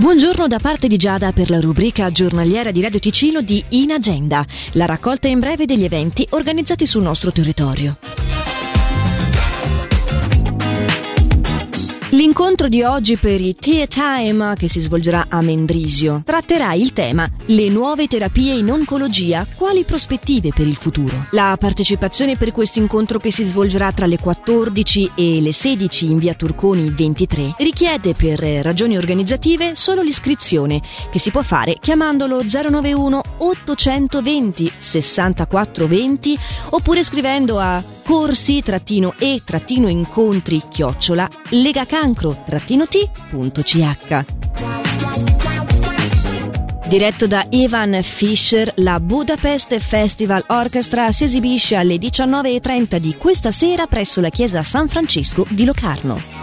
Buongiorno da parte di Giada per la rubrica giornaliera di Radio Ticino di In Agenda, la raccolta in breve degli eventi organizzati sul nostro territorio. L'incontro di oggi per il Tea Time, che si svolgerà a Mendrisio, tratterà il tema Le nuove terapie in oncologia, quali prospettive per il futuro? La partecipazione per questo incontro che si svolgerà tra le 14 e le 16 in via Turconi 23 richiede per ragioni organizzative solo l'iscrizione, che si può fare chiamandolo 091 820 6420 oppure scrivendo a corsi-e-incontri legacancro-t.ch Diretto da Ivan Fischer, la Budapest Festival Orchestra si esibisce alle 19.30 di questa sera presso la chiesa San Francesco di Locarno.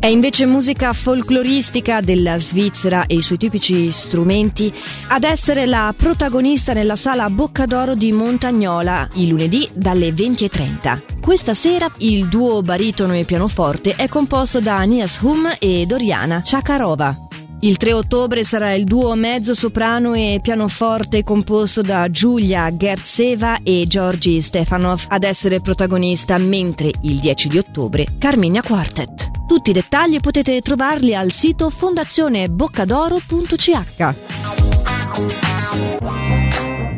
È invece musica folcloristica della Svizzera e i suoi tipici strumenti ad essere la protagonista nella sala Boccadoro di Montagnola il lunedì dalle 20.30. Questa sera il duo baritono e pianoforte è composto da Anias Hum e Doriana Chakarova. Il 3 ottobre sarà il duo mezzo soprano e pianoforte composto da Giulia Gertseva e Giorgi Stefanov ad essere protagonista, mentre il 10 di ottobre Carmigna Quartet. Tutti i dettagli potete trovarli al sito fondazioneboccadoro.ch.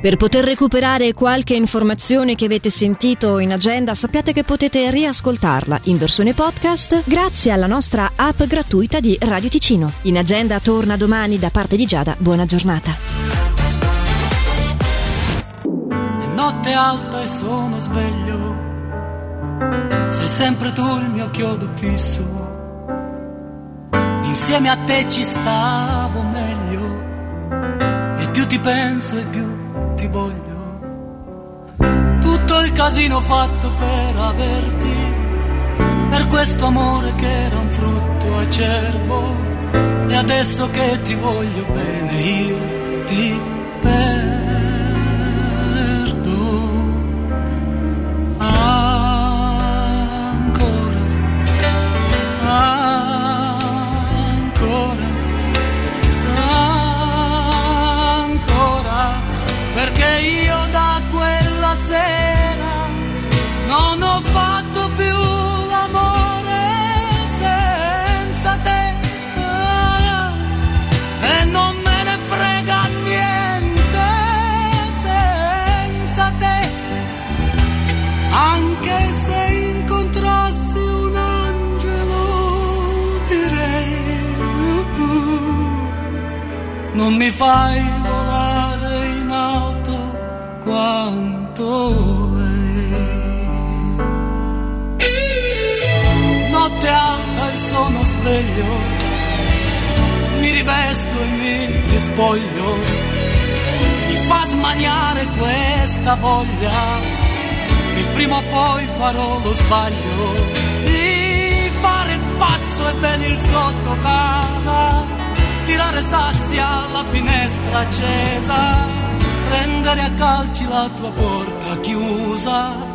Per poter recuperare qualche informazione che avete sentito in agenda, sappiate che potete riascoltarla in versione podcast grazie alla nostra app gratuita di Radio Ticino. In agenda torna domani da parte di Giada. Buona giornata. È notte alta e sono sveglio. Sei sempre tu il mio chiodo fisso insieme a te ci stavo meglio e più ti penso e più ti voglio. Tutto il casino fatto per averti, per questo amore che era un frutto acerbo e adesso che ti voglio bene io ti perdo. Non mi fai volare in alto quanto è. Notte alta e sono sveglio, mi rivesto e mi rispoglio, mi fa smaniare questa voglia che prima o poi farò lo sbaglio di fare il pazzo e venir sotto casa tirare sassi alla finestra accesa, prendere a calci la tua porta chiusa.